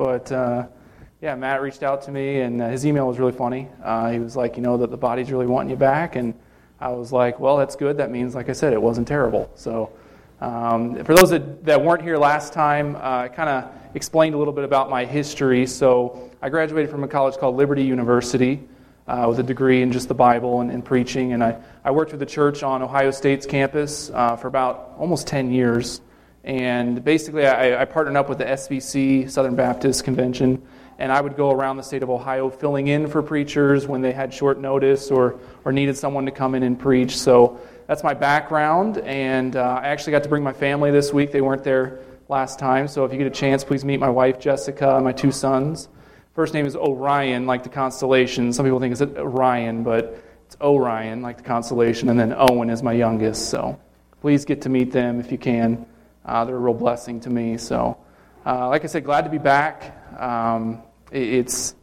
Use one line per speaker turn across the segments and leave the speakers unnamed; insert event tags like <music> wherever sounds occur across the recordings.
But uh, yeah, Matt reached out to me, and uh, his email was really funny. Uh, he was like, you know, that the body's really wanting you back, and I was like, well, that's good. That means, like I said, it wasn't terrible. So um, for those that, that weren't here last time, uh, I kind of explained a little bit about my history. So I graduated from a college called Liberty University. Uh, with a degree in just the Bible and, and, preaching. And I, I worked with the church on Ohio State's campus uh, for about almost 10 years. And basically, I, I, partnered up with the SBC, Southern Baptist Convention, and I would go around the state of Ohio filling in for preachers when they had short notice or, or needed someone to come in and preach. So that's my background. And uh, I actually got to bring my family this week. They weren't there last time. So if you get a chance, please meet my wife, Jessica, and my two sons. First name is Orion, like the constellation. Some people think it's Orion, but it's Orion, like the constellation. And then Owen is my youngest. So please get to meet them if you can. Uh, they're a real blessing to me. So, uh, like I said, glad to be back. Um, it, it's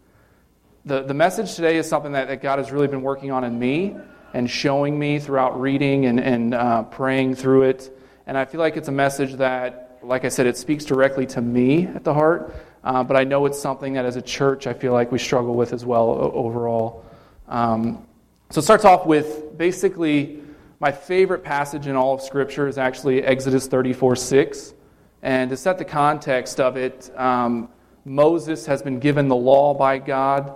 the, the message today is something that, that God has really been working on in me and showing me throughout reading and, and uh, praying through it. And I feel like it's a message that, like I said, it speaks directly to me at the heart. Uh, but I know it's something that as a church I feel like we struggle with as well overall. Um, so it starts off with basically my favorite passage in all of Scripture is actually Exodus 34 6. And to set the context of it, um, Moses has been given the law by God,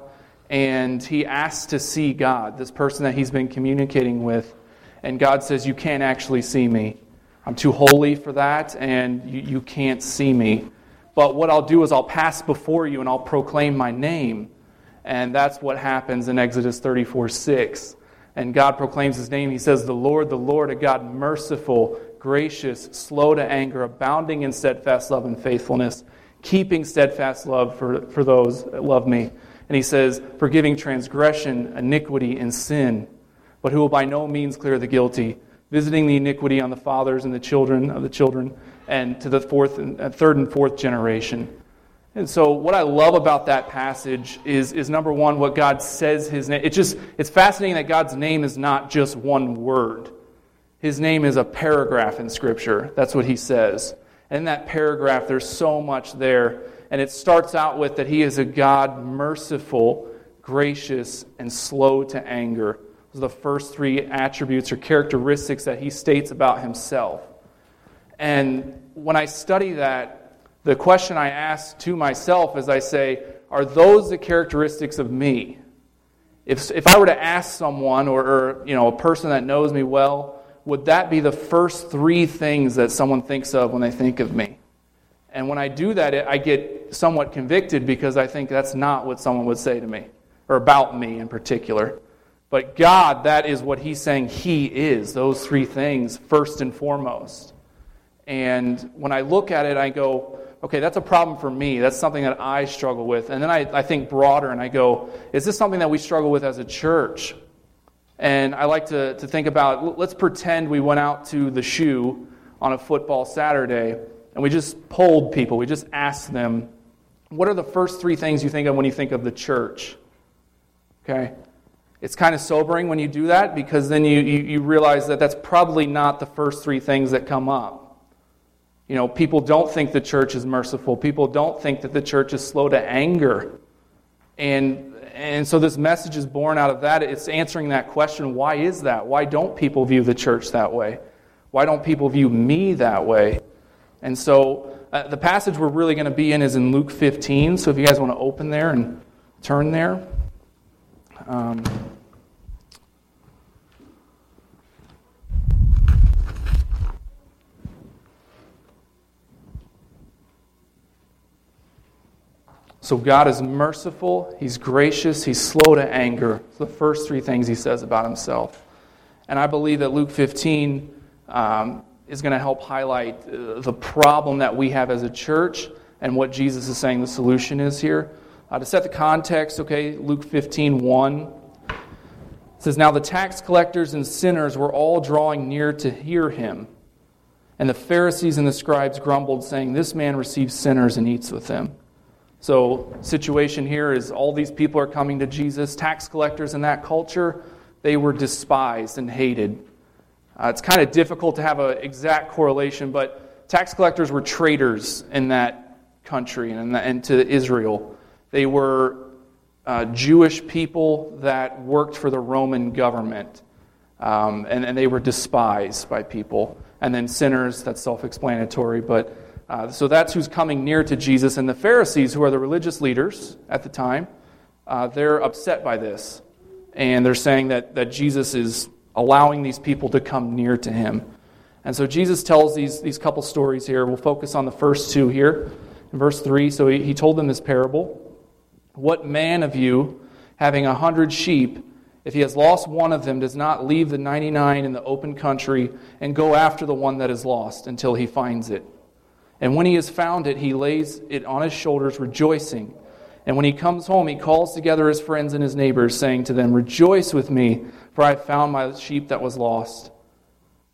and he asks to see God, this person that he's been communicating with. And God says, You can't actually see me. I'm too holy for that, and you, you can't see me. But what I'll do is I'll pass before you and I'll proclaim my name. And that's what happens in Exodus 34 6. And God proclaims his name. He says, The Lord, the Lord, a God merciful, gracious, slow to anger, abounding in steadfast love and faithfulness, keeping steadfast love for, for those that love me. And he says, Forgiving transgression, iniquity, and sin, but who will by no means clear the guilty, visiting the iniquity on the fathers and the children of the children, and to the fourth and, uh, third and fourth generation. And so, what I love about that passage is, is number one, what God says His name. It's just it's fascinating that God's name is not just one word. His name is a paragraph in Scripture. That's what He says. And in that paragraph, there's so much there. And it starts out with that He is a God merciful, gracious, and slow to anger. Those are the first three attributes or characteristics that He states about Himself. And when I study that, the question I ask to myself is I say, are those the characteristics of me? If, if I were to ask someone or, or you know, a person that knows me well, would that be the first three things that someone thinks of when they think of me? And when I do that, I get somewhat convicted because I think that's not what someone would say to me, or about me in particular. But God, that is what He's saying He is, those three things, first and foremost. And when I look at it, I go, okay, that's a problem for me. That's something that I struggle with. And then I, I think broader and I go, is this something that we struggle with as a church? And I like to, to think about let's pretend we went out to the shoe on a football Saturday and we just polled people. We just asked them, what are the first three things you think of when you think of the church? Okay? It's kind of sobering when you do that because then you, you, you realize that that's probably not the first three things that come up. You know, people don't think the church is merciful. People don't think that the church is slow to anger. And, and so this message is born out of that. It's answering that question why is that? Why don't people view the church that way? Why don't people view me that way? And so uh, the passage we're really going to be in is in Luke 15. So if you guys want to open there and turn there. Um, So God is merciful, He's gracious, He's slow to anger. the first three things He says about Himself. And I believe that Luke 15 um, is going to help highlight uh, the problem that we have as a church and what Jesus is saying the solution is here. Uh, to set the context, okay, Luke 15 1 says, Now the tax collectors and sinners were all drawing near to hear him. And the Pharisees and the scribes grumbled, saying, This man receives sinners and eats with them. So, situation here is all these people are coming to Jesus. Tax collectors in that culture, they were despised and hated. Uh, it's kind of difficult to have an exact correlation, but tax collectors were traitors in that country and, and to Israel. They were uh, Jewish people that worked for the Roman government, um, and, and they were despised by people. And then sinners, that's self explanatory, but uh, so that's who's coming near to Jesus. And the Pharisees, who are the religious leaders at the time, uh, they're upset by this. And they're saying that, that Jesus is allowing these people to come near to him. And so Jesus tells these, these couple stories here. We'll focus on the first two here. In verse 3, so he, he told them this parable. What man of you, having a hundred sheep, if he has lost one of them, does not leave the 99 in the open country and go after the one that is lost until he finds it? And when he has found it, he lays it on his shoulders, rejoicing. And when he comes home, he calls together his friends and his neighbors, saying to them, Rejoice with me, for I have found my sheep that was lost.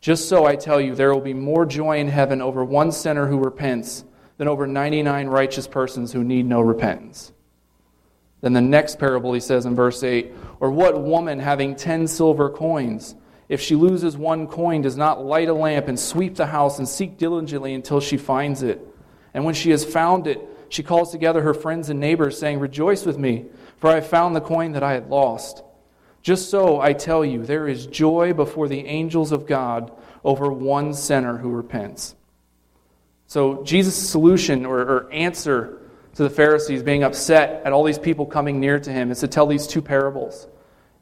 Just so I tell you, there will be more joy in heaven over one sinner who repents than over 99 righteous persons who need no repentance. Then the next parable he says in verse 8 Or what woman having 10 silver coins, if she loses one coin, does not light a lamp and sweep the house and seek diligently until she finds it? And when she has found it, she calls together her friends and neighbors, saying, Rejoice with me, for I have found the coin that I had lost. Just so, I tell you, there is joy before the angels of God over one sinner who repents. So, Jesus' solution or, or answer to the Pharisees being upset at all these people coming near to him is to tell these two parables.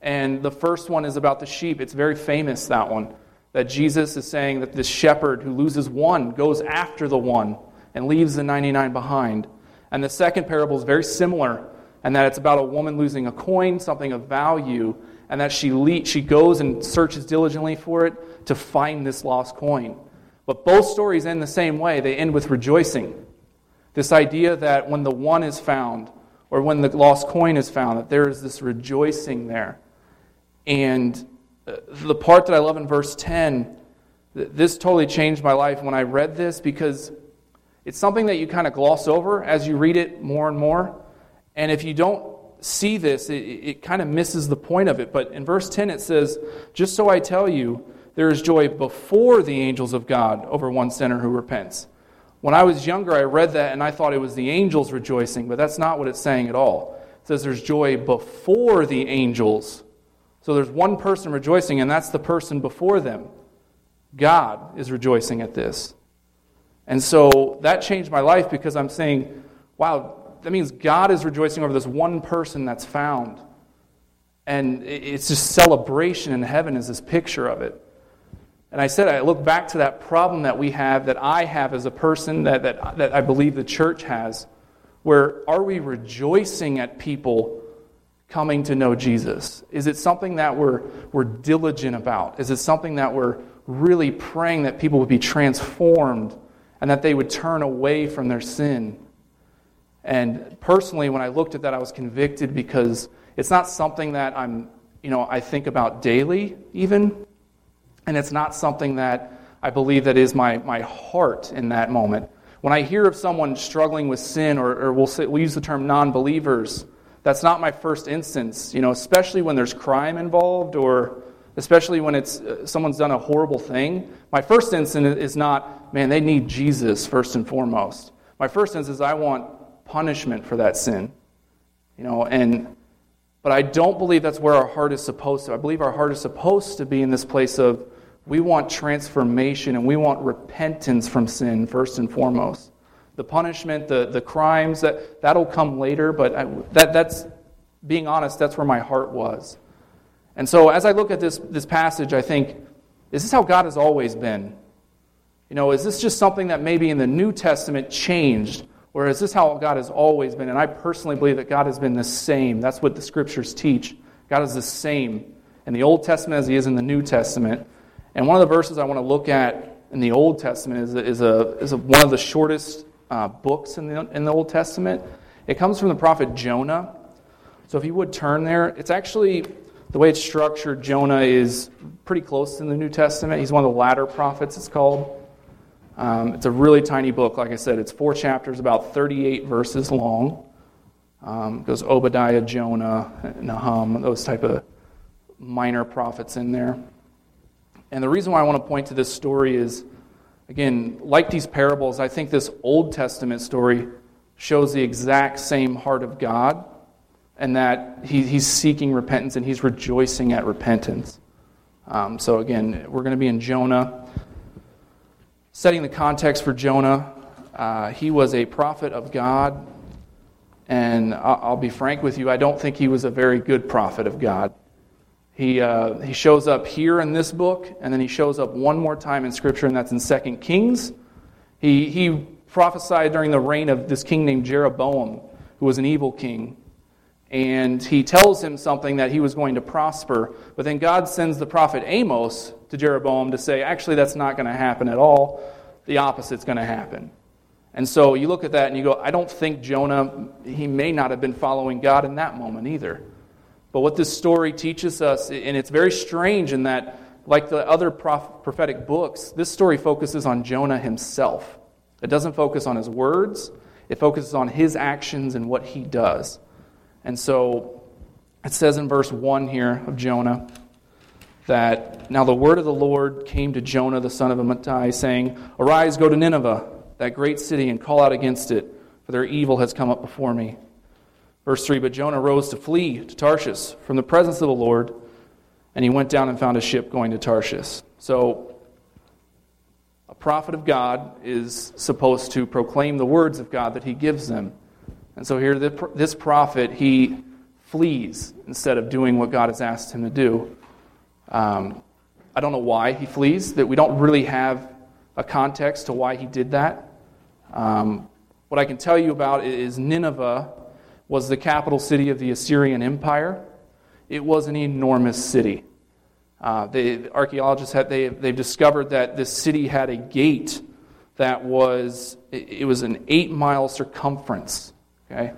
And the first one is about the sheep. It's very famous, that one. That Jesus is saying that this shepherd who loses one goes after the one and leaves the 99 behind. And the second parable is very similar, and that it's about a woman losing a coin, something of value, and that she, le- she goes and searches diligently for it to find this lost coin. But both stories end the same way. They end with rejoicing. This idea that when the one is found, or when the lost coin is found, that there is this rejoicing there. And uh, the part that I love in verse 10, this totally changed my life when I read this because it's something that you kind of gloss over as you read it more and more. And if you don't see this, it, it kind of misses the point of it. But in verse 10, it says, Just so I tell you, there is joy before the angels of God over one sinner who repents. When I was younger, I read that and I thought it was the angels rejoicing, but that's not what it's saying at all. It says there's joy before the angels. So there's one person rejoicing, and that's the person before them. God is rejoicing at this. And so that changed my life because I'm saying, wow, that means God is rejoicing over this one person that's found. And it's just celebration in heaven is this picture of it. And I said, I look back to that problem that we have, that I have as a person, that, that, that I believe the church has, where are we rejoicing at people coming to know Jesus? Is it something that we're, we're diligent about? Is it something that we're really praying that people would be transformed and that they would turn away from their sin. And personally, when I looked at that, I was convicted because it's not something that I'm, you know, I think about daily, even. And it's not something that I believe that is my, my heart in that moment. When I hear of someone struggling with sin, or, or we'll, say, we'll use the term non believers, that's not my first instance, you know, especially when there's crime involved or especially when it's uh, someone's done a horrible thing. My first instinct is not, man, they need Jesus first and foremost. My first instinct is I want punishment for that sin. You know, and but I don't believe that's where our heart is supposed to. I believe our heart is supposed to be in this place of we want transformation and we want repentance from sin first and foremost. The punishment, the, the crimes, that, that'll come later, but I, that, that's, being honest, that's where my heart was. And so as I look at this, this passage, I think, is this how God has always been? You know, is this just something that maybe in the New Testament changed? Or is this how God has always been? And I personally believe that God has been the same. That's what the scriptures teach. God is the same in the Old Testament as he is in the New Testament. And one of the verses I want to look at in the Old Testament is, is, a, is a, one of the shortest uh, books in the, in the Old Testament. It comes from the prophet Jonah. So if you would turn there, it's actually the way it's structured, Jonah is pretty close in the New Testament. He's one of the latter prophets, it's called. Um, it's a really tiny book. Like I said, it's four chapters, about 38 verses long. Um, goes Obadiah, Jonah, Nahum, those type of minor prophets in there. And the reason why I want to point to this story is, again, like these parables, I think this Old Testament story shows the exact same heart of God and that he, he's seeking repentance and he's rejoicing at repentance. Um, so, again, we're going to be in Jonah. Setting the context for Jonah, uh, he was a prophet of God. And I'll, I'll be frank with you, I don't think he was a very good prophet of God. He, uh, he shows up here in this book, and then he shows up one more time in Scripture, and that's in 2 Kings. He, he prophesied during the reign of this king named Jeroboam, who was an evil king. And he tells him something that he was going to prosper. But then God sends the prophet Amos to Jeroboam to say, actually, that's not going to happen at all. The opposite's going to happen. And so you look at that and you go, I don't think Jonah, he may not have been following God in that moment either. But what this story teaches us, and it's very strange in that, like the other prophetic books, this story focuses on Jonah himself. It doesn't focus on his words, it focuses on his actions and what he does. And so it says in verse 1 here of Jonah that now the word of the Lord came to Jonah the son of Amittai, saying, Arise, go to Nineveh, that great city, and call out against it, for their evil has come up before me. Verse 3 But Jonah rose to flee to Tarshish from the presence of the Lord, and he went down and found a ship going to Tarshish. So, a prophet of God is supposed to proclaim the words of God that he gives them. And so, here, this prophet, he flees instead of doing what God has asked him to do. Um, I don't know why he flees, that we don't really have a context to why he did that. Um, what I can tell you about is Nineveh was the capital city of the Assyrian Empire. It was an enormous city. Uh, they, archaeologists have they, they've discovered that this city had a gate that was it, it was an eight mile circumference. Okay,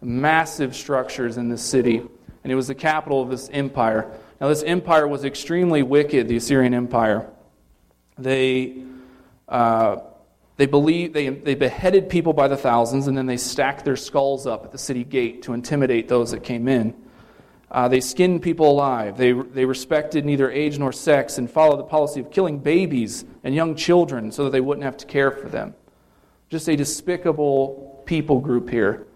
massive structures in this city, and it was the capital of this empire. Now, this empire was extremely wicked. The Assyrian Empire. They uh, they believe they, they beheaded people by the thousands, and then they stacked their skulls up at the city gate to intimidate those that came in. Uh, they skinned people alive. They, they respected neither age nor sex and followed the policy of killing babies and young children so that they wouldn't have to care for them. Just a despicable people group here.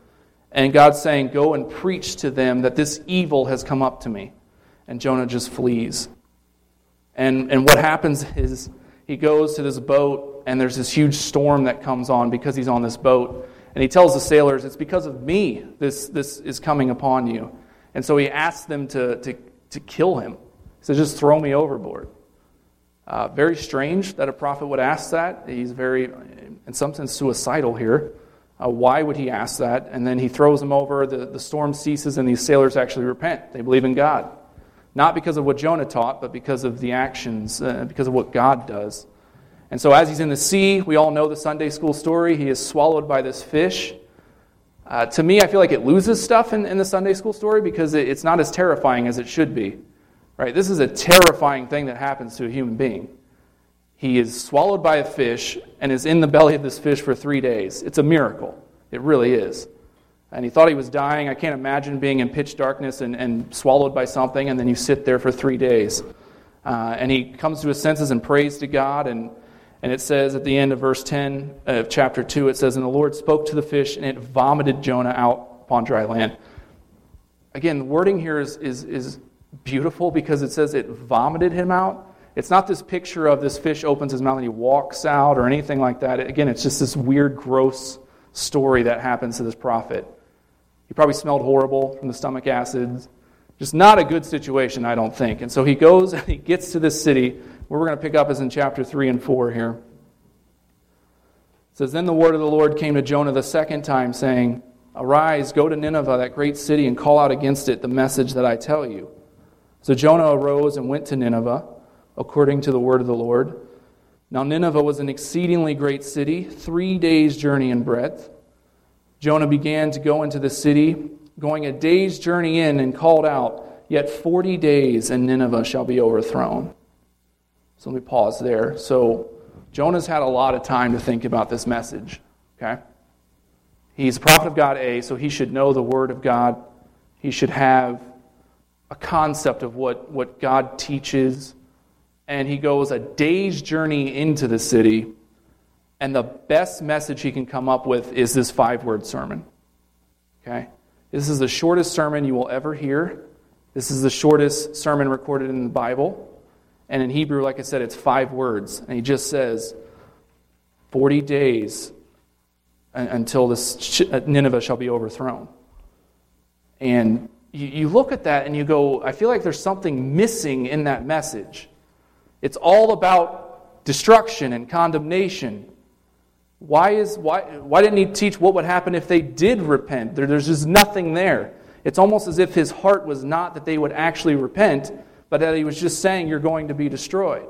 And God's saying, Go and preach to them that this evil has come up to me. And Jonah just flees. And, and what happens is he goes to this boat and there's this huge storm that comes on because he's on this boat. And he tells the sailors, It's because of me this, this is coming upon you. And so he asks them to, to, to kill him. He says, Just throw me overboard. Uh, very strange that a prophet would ask that. He's very, in some sense, suicidal here. Uh, why would he ask that? And then he throws him over, the, the storm ceases, and these sailors actually repent. They believe in God. Not because of what Jonah taught, but because of the actions, uh, because of what God does. And so, as he's in the sea, we all know the Sunday school story. He is swallowed by this fish. Uh, to me, I feel like it loses stuff in, in the Sunday school story because it, it's not as terrifying as it should be. Right? This is a terrifying thing that happens to a human being. He is swallowed by a fish and is in the belly of this fish for three days. It's a miracle. It really is. And he thought he was dying. I can't imagine being in pitch darkness and, and swallowed by something, and then you sit there for three days. Uh, and he comes to his senses and prays to God and and it says at the end of verse 10 uh, of chapter 2, it says, And the Lord spoke to the fish, and it vomited Jonah out upon dry land. Again, the wording here is, is, is beautiful because it says it vomited him out. It's not this picture of this fish opens his mouth and he walks out or anything like that. Again, it's just this weird, gross story that happens to this prophet. He probably smelled horrible from the stomach acids. Just not a good situation, I don't think. And so he goes and <laughs> he gets to this city where we're going to pick up is in chapter 3 and 4 here. It says, Then the word of the Lord came to Jonah the second time, saying, Arise, go to Nineveh, that great city, and call out against it the message that I tell you. So Jonah arose and went to Nineveh, according to the word of the Lord. Now Nineveh was an exceedingly great city, three days' journey in breadth. Jonah began to go into the city, going a day's journey in, and called out, Yet forty days, and Nineveh shall be overthrown. So let me pause there. So Jonah's had a lot of time to think about this message. Okay? He's a prophet of God, A, so he should know the word of God. He should have a concept of what, what God teaches. And he goes a day's journey into the city, And the best message he can come up with is this five word sermon. Okay? This is the shortest sermon you will ever hear. This is the shortest sermon recorded in the Bible. And in Hebrew, like I said, it's five words. And he just says, 40 days until this uh, Nineveh shall be overthrown. And you look at that and you go, I feel like there's something missing in that message. It's all about destruction and condemnation. Why, is, why, why didn't he teach what would happen if they did repent? There, there's just nothing there. It's almost as if his heart was not that they would actually repent, but that he was just saying, You're going to be destroyed.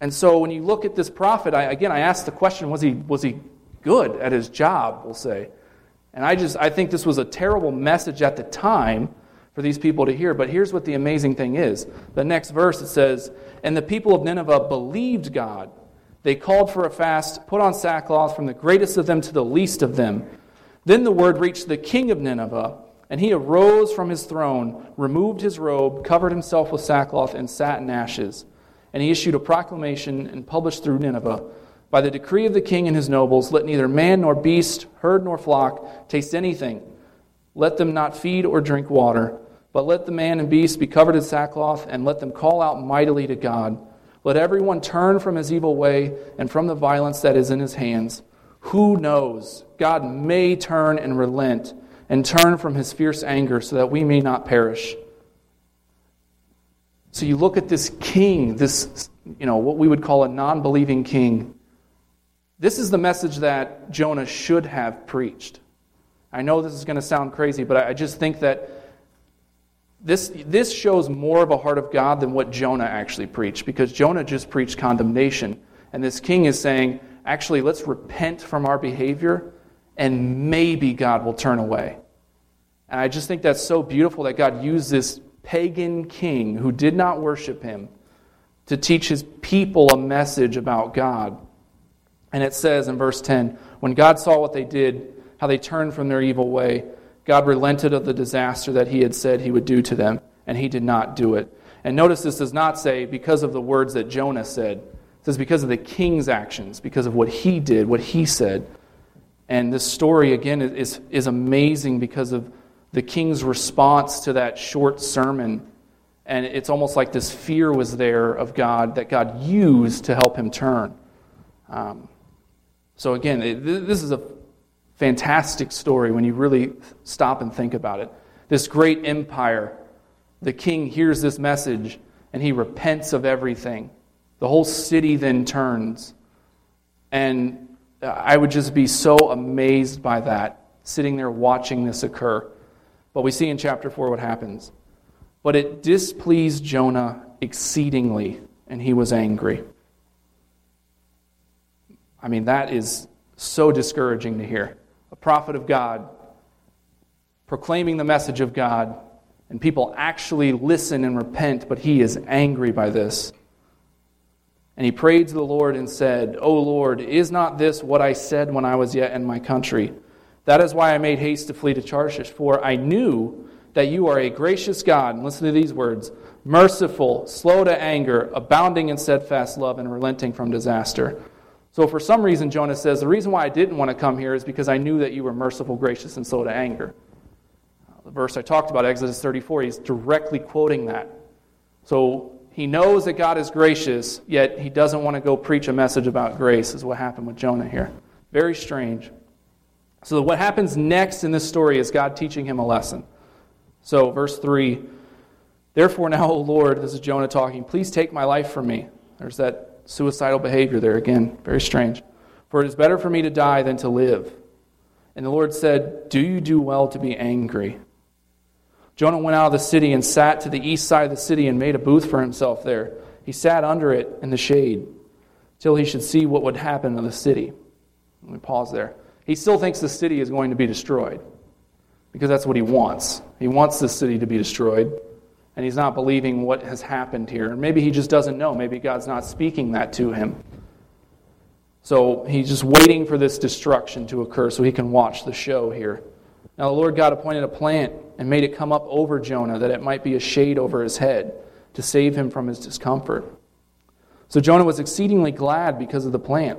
And so when you look at this prophet, I, again, I ask the question was he, was he good at his job, we'll say? And I just I think this was a terrible message at the time for these people to hear. But here's what the amazing thing is. The next verse it says, And the people of Nineveh believed God. They called for a fast, put on sackcloth from the greatest of them to the least of them. Then the word reached the king of Nineveh, and he arose from his throne, removed his robe, covered himself with sackcloth, and sat in ashes. And he issued a proclamation and published through Nineveh By the decree of the king and his nobles, let neither man nor beast, herd nor flock taste anything. Let them not feed or drink water, but let the man and beast be covered in sackcloth, and let them call out mightily to God. Let everyone turn from his evil way and from the violence that is in his hands. Who knows? God may turn and relent and turn from his fierce anger so that we may not perish. So you look at this king, this, you know, what we would call a non believing king. This is the message that Jonah should have preached. I know this is going to sound crazy, but I just think that this, this shows more of a heart of God than what Jonah actually preached, because Jonah just preached condemnation. And this king is saying, actually, let's repent from our behavior, and maybe God will turn away. And I just think that's so beautiful that God used this pagan king who did not worship him to teach his people a message about God. And it says in verse 10 when God saw what they did, how they turned from their evil way, God relented of the disaster that he had said he would do to them, and he did not do it. And notice this does not say because of the words that Jonah said. It says because of the king's actions, because of what he did, what he said. And this story, again, is, is amazing because of the king's response to that short sermon. And it's almost like this fear was there of God that God used to help him turn. Um, so, again, this is a fantastic story when you really stop and think about it. This great empire, the king hears this message and he repents of everything. The whole city then turns. And I would just be so amazed by that, sitting there watching this occur. But we see in chapter 4 what happens. But it displeased Jonah exceedingly, and he was angry. I mean, that is so discouraging to hear a prophet of God, proclaiming the message of God, and people actually listen and repent, but he is angry by this. And he prayed to the Lord and said, O Lord, is not this what I said when I was yet in my country? That is why I made haste to flee to Tarshish, for I knew that you are a gracious God. And listen to these words merciful, slow to anger, abounding in steadfast love, and relenting from disaster so, for some reason, Jonah says, The reason why I didn't want to come here is because I knew that you were merciful, gracious, and slow to anger. The verse I talked about, Exodus 34, he's directly quoting that. So, he knows that God is gracious, yet he doesn't want to go preach a message about grace, is what happened with Jonah here. Very strange. So, what happens next in this story is God teaching him a lesson. So, verse 3 Therefore, now, O Lord, this is Jonah talking, please take my life from me. There's that suicidal behavior there again. Very strange. For it is better for me to die than to live. And the Lord said, Do you do well to be angry? Jonah went out of the city and sat to the east side of the city and made a booth for himself there. He sat under it in the shade till he should see what would happen to the city. Let me pause there. He still thinks the city is going to be destroyed because that's what he wants. He wants the city to be destroyed and he's not believing what has happened here. And maybe he just doesn't know. Maybe God's not speaking that to him. So he's just waiting for this destruction to occur so he can watch the show here. Now, the Lord God appointed a plant and made it come up over Jonah that it might be a shade over his head to save him from his discomfort. So Jonah was exceedingly glad because of the plant.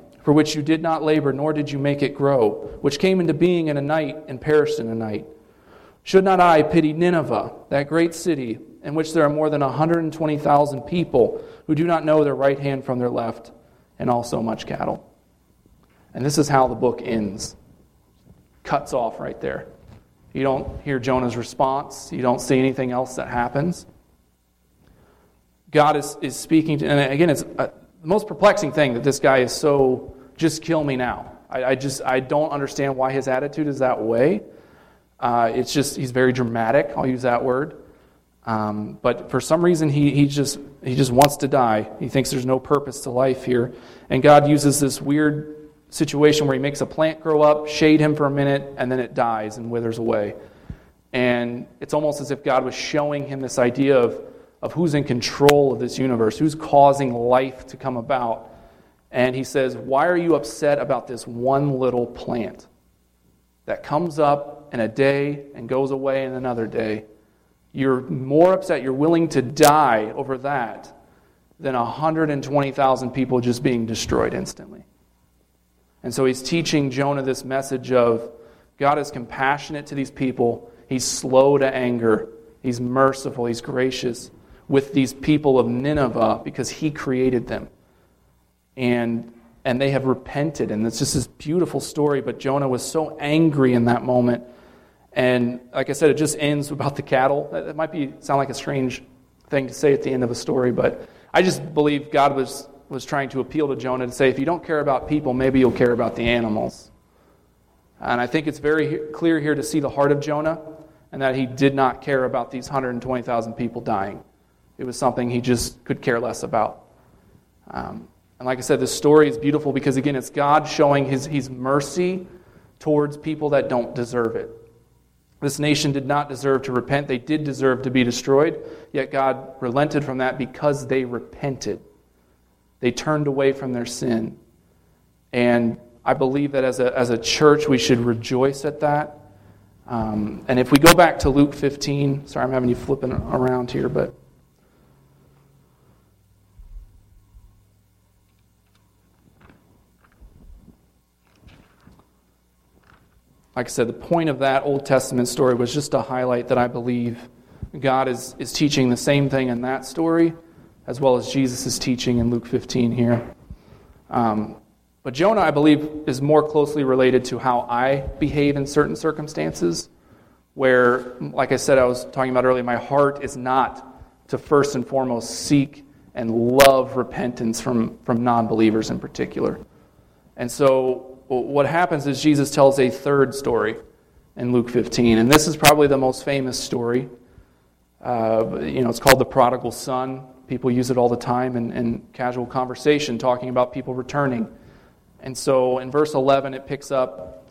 for which you did not labor, nor did you make it grow, which came into being in a night and perished in a night. Should not I pity Nineveh, that great city, in which there are more than 120,000 people who do not know their right hand from their left, and also much cattle? And this is how the book ends. Cuts off right there. You don't hear Jonah's response, you don't see anything else that happens. God is, is speaking to, and again, it's a, the most perplexing thing that this guy is so just kill me now. I, I just I don't understand why his attitude is that way. Uh, it's just he's very dramatic. I'll use that word. Um, but for some reason he, he just he just wants to die. He thinks there's no purpose to life here, and God uses this weird situation where he makes a plant grow up, shade him for a minute, and then it dies and withers away. And it's almost as if God was showing him this idea of of who's in control of this universe, who's causing life to come about. And he says, Why are you upset about this one little plant that comes up in a day and goes away in another day? You're more upset, you're willing to die over that than 120,000 people just being destroyed instantly. And so he's teaching Jonah this message of God is compassionate to these people, he's slow to anger, he's merciful, he's gracious with these people of Nineveh because he created them. And, and they have repented. And it's just this beautiful story. But Jonah was so angry in that moment. And like I said, it just ends about the cattle. That might be, sound like a strange thing to say at the end of a story, but I just believe God was, was trying to appeal to Jonah to say, if you don't care about people, maybe you'll care about the animals. And I think it's very clear here to see the heart of Jonah and that he did not care about these 120,000 people dying. It was something he just could care less about. Um, and like I said, this story is beautiful because, again, it's God showing his, his mercy towards people that don't deserve it. This nation did not deserve to repent. They did deserve to be destroyed, yet God relented from that because they repented. They turned away from their sin. And I believe that as a, as a church, we should rejoice at that. Um, and if we go back to Luke 15, sorry, I'm having you flipping around here, but Like I said, the point of that Old Testament story was just to highlight that I believe God is, is teaching the same thing in that story as well as Jesus is teaching in Luke 15 here. Um, but Jonah, I believe, is more closely related to how I behave in certain circumstances, where, like I said, I was talking about earlier, my heart is not to first and foremost seek and love repentance from, from non believers in particular. And so what happens is Jesus tells a third story in Luke 15. And this is probably the most famous story. Uh, you know, it's called the prodigal son. People use it all the time in, in casual conversation, talking about people returning. And so in verse 11, it picks up,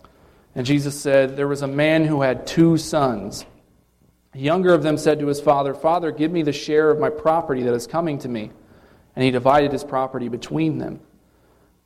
and Jesus said, There was a man who had two sons. The younger of them said to his father, Father, give me the share of my property that is coming to me. And he divided his property between them.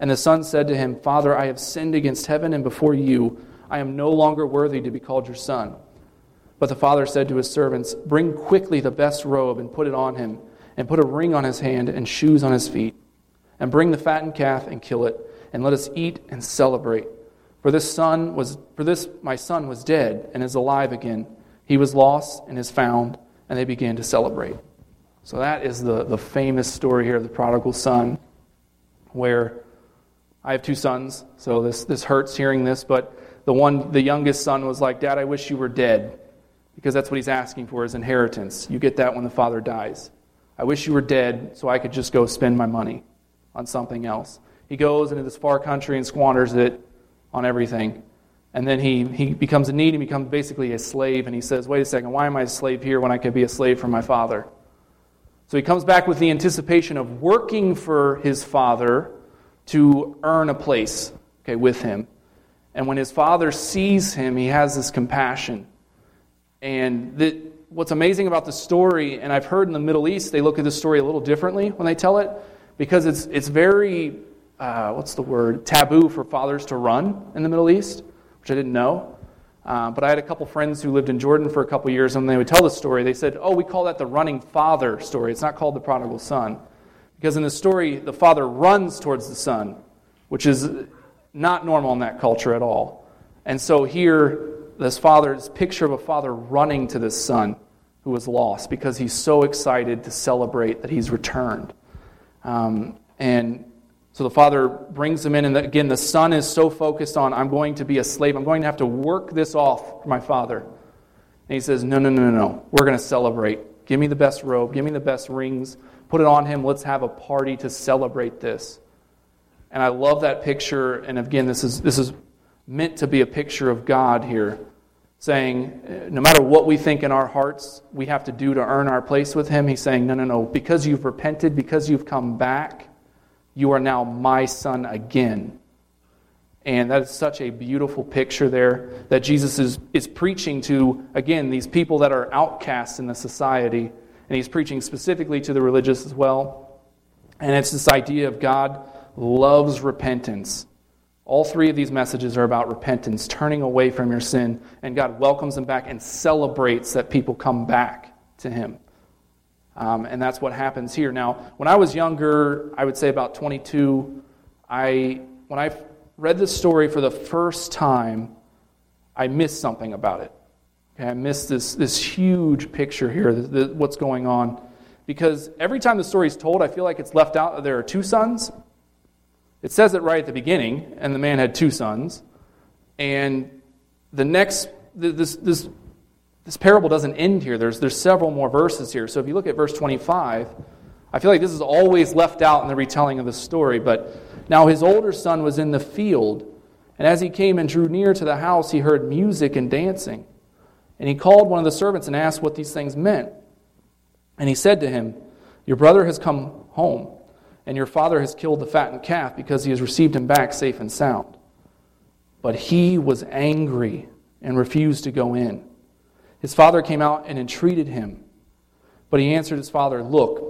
And the son said to him, Father, I have sinned against heaven and before you. I am no longer worthy to be called your son. But the father said to his servants, Bring quickly the best robe and put it on him, and put a ring on his hand and shoes on his feet. And bring the fattened calf and kill it, and let us eat and celebrate. For this son was for this my son was dead and is alive again. He was lost and is found, and they began to celebrate. So that is the, the famous story here of the prodigal son, where I have two sons, so this, this hurts hearing this, but the one the youngest son was like, Dad, I wish you were dead because that's what he's asking for his inheritance. You get that when the father dies. I wish you were dead so I could just go spend my money on something else. He goes into this far country and squanders it on everything. And then he, he becomes a need and becomes basically a slave. And he says, Wait a second, why am I a slave here when I could be a slave for my father? So he comes back with the anticipation of working for his father to earn a place okay, with him. And when his father sees him, he has this compassion. And the, what's amazing about the story, and I've heard in the Middle East, they look at the story a little differently when they tell it, because it's, it's very, uh, what's the word, taboo for fathers to run in the Middle East, which I didn't know. Uh, but I had a couple friends who lived in Jordan for a couple years, and they would tell the story, they said, Oh, we call that the running father story. It's not called the prodigal son. Because in the story, the father runs towards the son, which is not normal in that culture at all. And so here, this father, this picture of a father running to this son who was lost because he's so excited to celebrate that he's returned. Um, and so the father brings him in, and again, the son is so focused on, I'm going to be a slave. I'm going to have to work this off for my father. And he says, No, no, no, no, no. We're going to celebrate. Give me the best robe. Give me the best rings. Put it on him. Let's have a party to celebrate this. And I love that picture. And again, this is, this is meant to be a picture of God here saying, no matter what we think in our hearts we have to do to earn our place with Him, He's saying, no, no, no. Because you've repented, because you've come back, you are now my son again. And that is such a beautiful picture there that Jesus is, is preaching to, again, these people that are outcasts in the society. And he's preaching specifically to the religious as well. And it's this idea of God loves repentance. All three of these messages are about repentance, turning away from your sin, and God welcomes them back and celebrates that people come back to Him. Um, and that's what happens here. Now, when I was younger, I would say about 22, I, when I read this story for the first time, I missed something about it. Okay, I missed this, this huge picture here, the, the, what's going on. Because every time the story is told, I feel like it's left out that there are two sons it says it right at the beginning, and the man had two sons. And the next, this, this, this parable doesn't end here. There's, there's several more verses here. So if you look at verse 25, I feel like this is always left out in the retelling of the story. But now his older son was in the field, and as he came and drew near to the house, he heard music and dancing. And he called one of the servants and asked what these things meant. And he said to him, Your brother has come home and your father has killed the fattened calf because he has received him back safe and sound. But he was angry and refused to go in. His father came out and entreated him. But he answered his father, Look,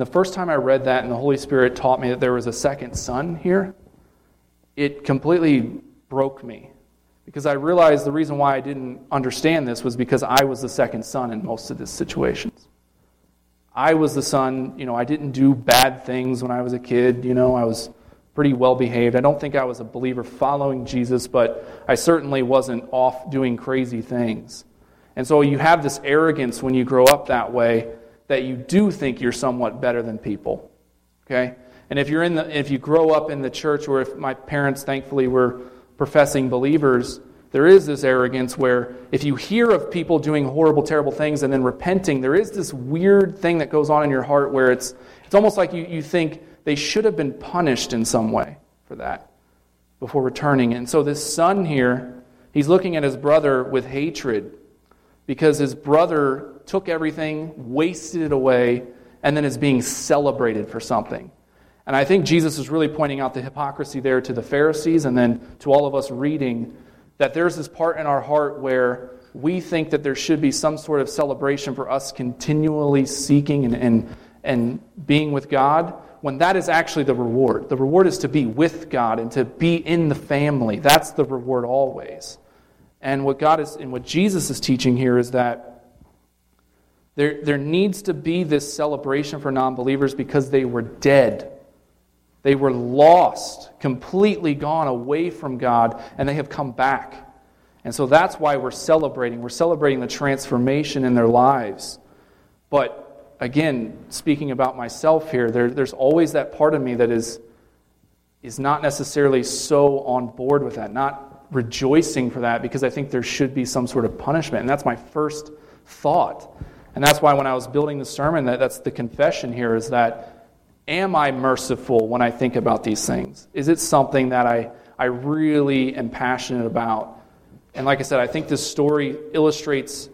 And the first time I read that, and the Holy Spirit taught me that there was a second son here, it completely broke me. Because I realized the reason why I didn't understand this was because I was the second son in most of these situations. I was the son, you know, I didn't do bad things when I was a kid, you know, I was pretty well behaved. I don't think I was a believer following Jesus, but I certainly wasn't off doing crazy things. And so you have this arrogance when you grow up that way that you do think you're somewhat better than people. Okay? And if you're in the if you grow up in the church or if my parents thankfully were professing believers, there is this arrogance where if you hear of people doing horrible, terrible things and then repenting, there is this weird thing that goes on in your heart where it's, it's almost like you, you think they should have been punished in some way for that before returning. And so this son here, he's looking at his brother with hatred because his brother took everything, wasted it away, and then is being celebrated for something. And I think Jesus is really pointing out the hypocrisy there to the Pharisees and then to all of us reading that there's this part in our heart where we think that there should be some sort of celebration for us continually seeking and, and, and being with God, when that is actually the reward. The reward is to be with God and to be in the family. That's the reward always. And what God is and what Jesus is teaching here is that there, there needs to be this celebration for non believers because they were dead. They were lost, completely gone away from God, and they have come back. And so that's why we're celebrating. We're celebrating the transformation in their lives. But again, speaking about myself here, there, there's always that part of me that is, is not necessarily so on board with that, not rejoicing for that, because I think there should be some sort of punishment. And that's my first thought. And that's why when I was building the sermon, that, that's the confession here is that am I merciful when I think about these things? Is it something that I, I really am passionate about? And like I said, I think this story illustrates,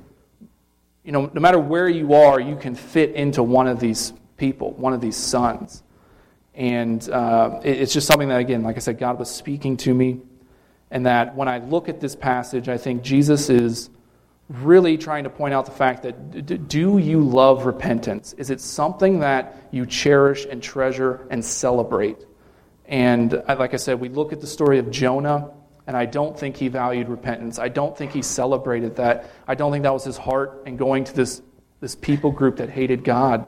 you know, no matter where you are, you can fit into one of these people, one of these sons. And uh, it's just something that, again, like I said, God was speaking to me. And that when I look at this passage, I think Jesus is really trying to point out the fact that do you love repentance? Is it something that you cherish and treasure and celebrate? And uh, like I said, we look at the story of Jonah and I don't think he valued repentance. I don't think he celebrated that. I don't think that was his heart in going to this, this people group that hated God.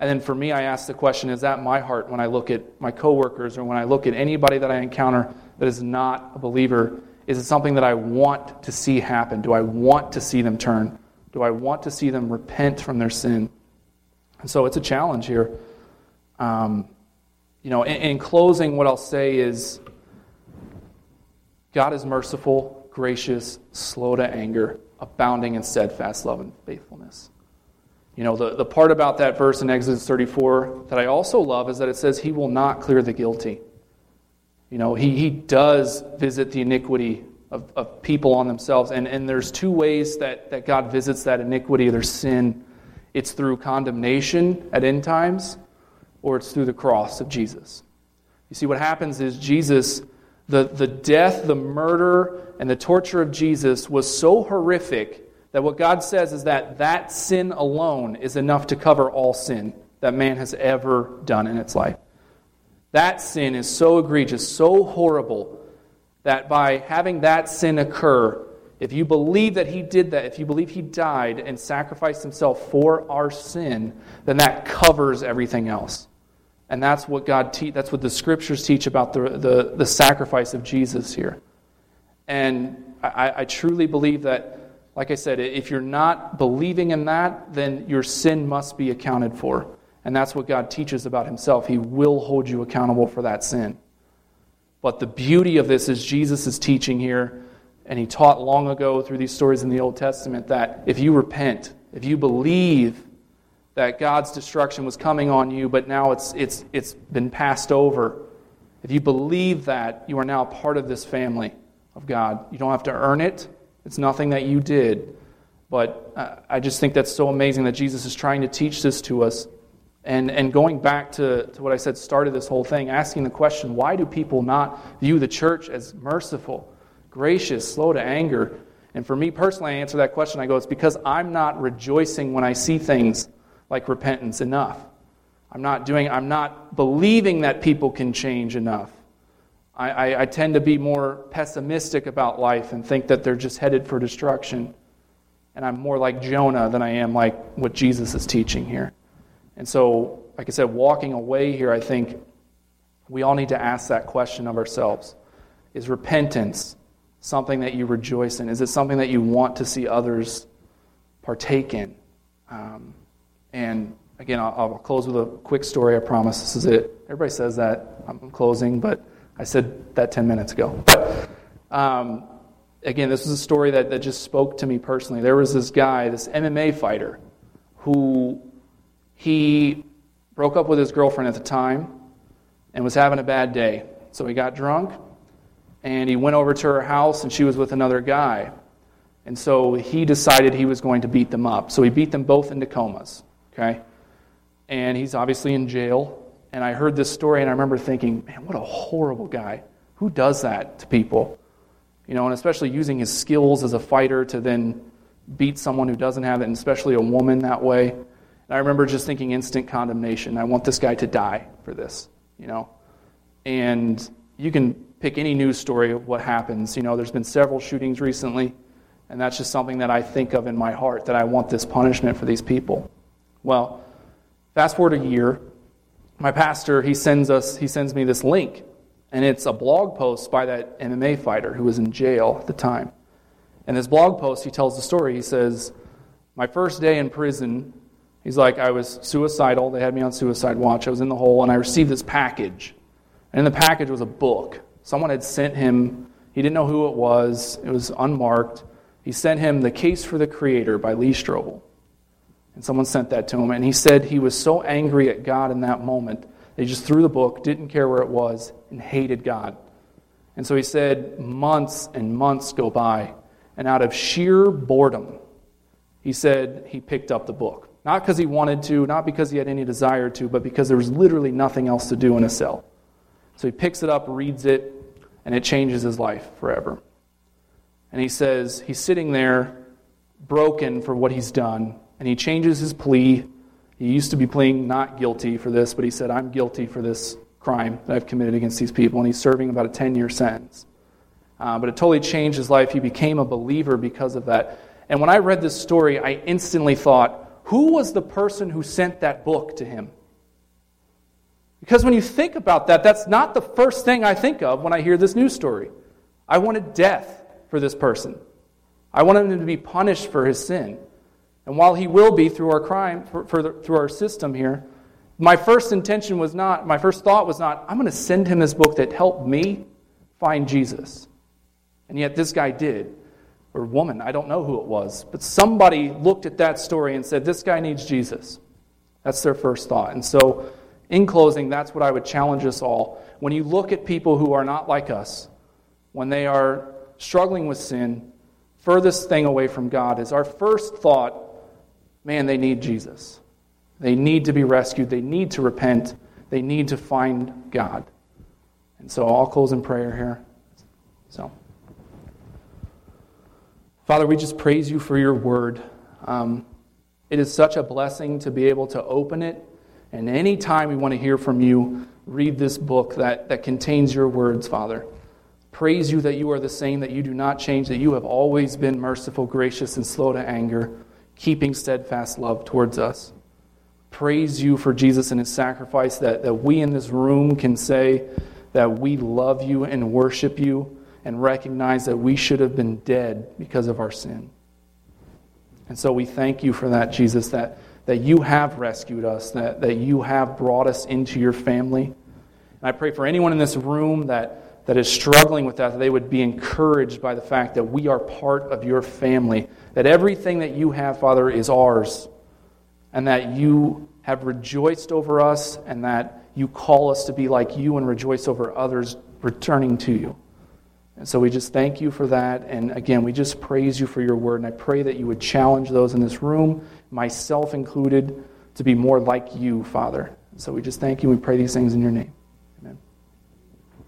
And then for me, I ask the question is that my heart when I look at my coworkers or when I look at anybody that I encounter that is not a believer? Is it something that I want to see happen? Do I want to see them turn? Do I want to see them repent from their sin? And so it's a challenge here. Um, you know, in, in closing, what I'll say is God is merciful, gracious, slow to anger, abounding in steadfast love and faithfulness. You know, the, the part about that verse in Exodus 34 that I also love is that it says, He will not clear the guilty. You know, He, he does visit the iniquity of, of people on themselves. And, and there's two ways that, that God visits that iniquity, their sin. It's through condemnation at end times, or it's through the cross of Jesus. You see, what happens is Jesus the, the death, the murder, and the torture of Jesus was so horrific that what God says is that that sin alone is enough to cover all sin that man has ever done in its life. That sin is so egregious, so horrible, that by having that sin occur, if you believe that he did that, if you believe he died and sacrificed himself for our sin, then that covers everything else. And that's what God te- that's what the scriptures teach about the, the, the sacrifice of Jesus here. And I, I truly believe that, like I said, if you're not believing in that, then your sin must be accounted for. And that's what God teaches about himself. He will hold you accountable for that sin. But the beauty of this is Jesus is teaching here, and he taught long ago through these stories in the Old Testament that if you repent, if you believe that God's destruction was coming on you, but now it's, it's, it's been passed over. If you believe that, you are now part of this family of God. You don't have to earn it, it's nothing that you did. But uh, I just think that's so amazing that Jesus is trying to teach this to us. And, and going back to, to what I said started this whole thing, asking the question why do people not view the church as merciful, gracious, slow to anger? And for me personally, I answer that question. I go, it's because I'm not rejoicing when I see things like repentance enough. I'm not doing, I'm not believing that people can change enough. I, I, I, tend to be more pessimistic about life and think that they're just headed for destruction. And I'm more like Jonah than I am like what Jesus is teaching here. And so, like I said, walking away here, I think we all need to ask that question of ourselves Is repentance something that you rejoice in? Is it something that you want to see others partake in? Um, and again, I'll, I'll, close with a quick story, I promise. This is it. Everybody says that. I'm closing, but I said that 10 minutes ago. <laughs> But um, again, this was a story that, that just spoke to me personally. There was this guy, this MMA fighter, who he broke up with his girlfriend at the time and was having a bad day. So he got drunk and he went over to her house and she was with another guy. And so he decided he was going to beat them up. So he beat them both into comas. Okay? And he's obviously in jail. And I heard this story and I remember thinking, man, what a horrible guy. Who does that to people? You know, and especially using his skills as a fighter to then beat someone who doesn't have it, and especially a woman that way. And I remember just thinking instant condemnation. I want this guy to die for this, you know. And you can pick any news story of what happens. You know, there's been several shootings recently, and that's just something that I think of in my heart that I want this punishment for these people. Well, fast forward a year, my pastor he sends us he sends me this link, and it's a blog post by that MMA fighter who was in jail at the time. In this blog post, he tells the story. He says, "My first day in prison." He's like, I was suicidal. They had me on suicide watch. I was in the hole, and I received this package. And in the package was a book. Someone had sent him, he didn't know who it was, it was unmarked. He sent him The Case for the Creator by Lee Strobel. And someone sent that to him. And he said he was so angry at God in that moment that he just threw the book, didn't care where it was, and hated God. And so he said months and months go by. And out of sheer boredom, he said he picked up the book. Not because he wanted to, not because he had any desire to, but because there was literally nothing else to do in a cell. So he picks it up, reads it, and it changes his life forever. And he says he's sitting there broken for what he's done, and he changes his plea. He used to be pleading not guilty for this, but he said, I'm guilty for this crime that I've committed against these people, and he's serving about a 10 year sentence. Uh, but it totally changed his life. He became a believer because of that. And when I read this story, I instantly thought, who was the person who sent that book to him? Because when you think about that, that's not the first thing I think of when I hear this news story. I wanted death for this person. I wanted him to be punished for his sin. And while he will be through our crime, for, for the, through our system here, my first intention was not, my first thought was not, I'm going to send him this book that helped me find Jesus. And yet this guy did. Or woman, I don't know who it was. But somebody looked at that story and said, This guy needs Jesus. That's their first thought. And so, in closing, that's what I would challenge us all. When you look at people who are not like us, when they are struggling with sin, furthest thing away from God is our first thought, man, they need Jesus. They need to be rescued. They need to repent. They need to find God. And so I'll close in prayer here. So. Father, we just praise you for your word. Um, it is such a blessing to be able to open it. And anytime we want to hear from you, read this book that, that contains your words, Father. Praise you that you are the same, that you do not change, that you have always been merciful, gracious, and slow to anger, keeping steadfast love towards us. Praise you for Jesus and his sacrifice, that, that we in this room can say that we love you and worship you and recognize that we should have been dead because of our sin. And so we thank you for that, Jesus, that, that you have rescued us, that, that you have brought us into your family. And I pray for anyone in this room that, that is struggling with that, that they would be encouraged by the fact that we are part of your family, that everything that you have, Father, is ours, and that you have rejoiced over us, and that you call us to be like you and rejoice over others returning to you. And so we just thank you for that. And again, we just praise you for your word. And I pray that you would challenge those in this room, myself included, to be more like you, Father. So we just thank you. We pray these things in your name.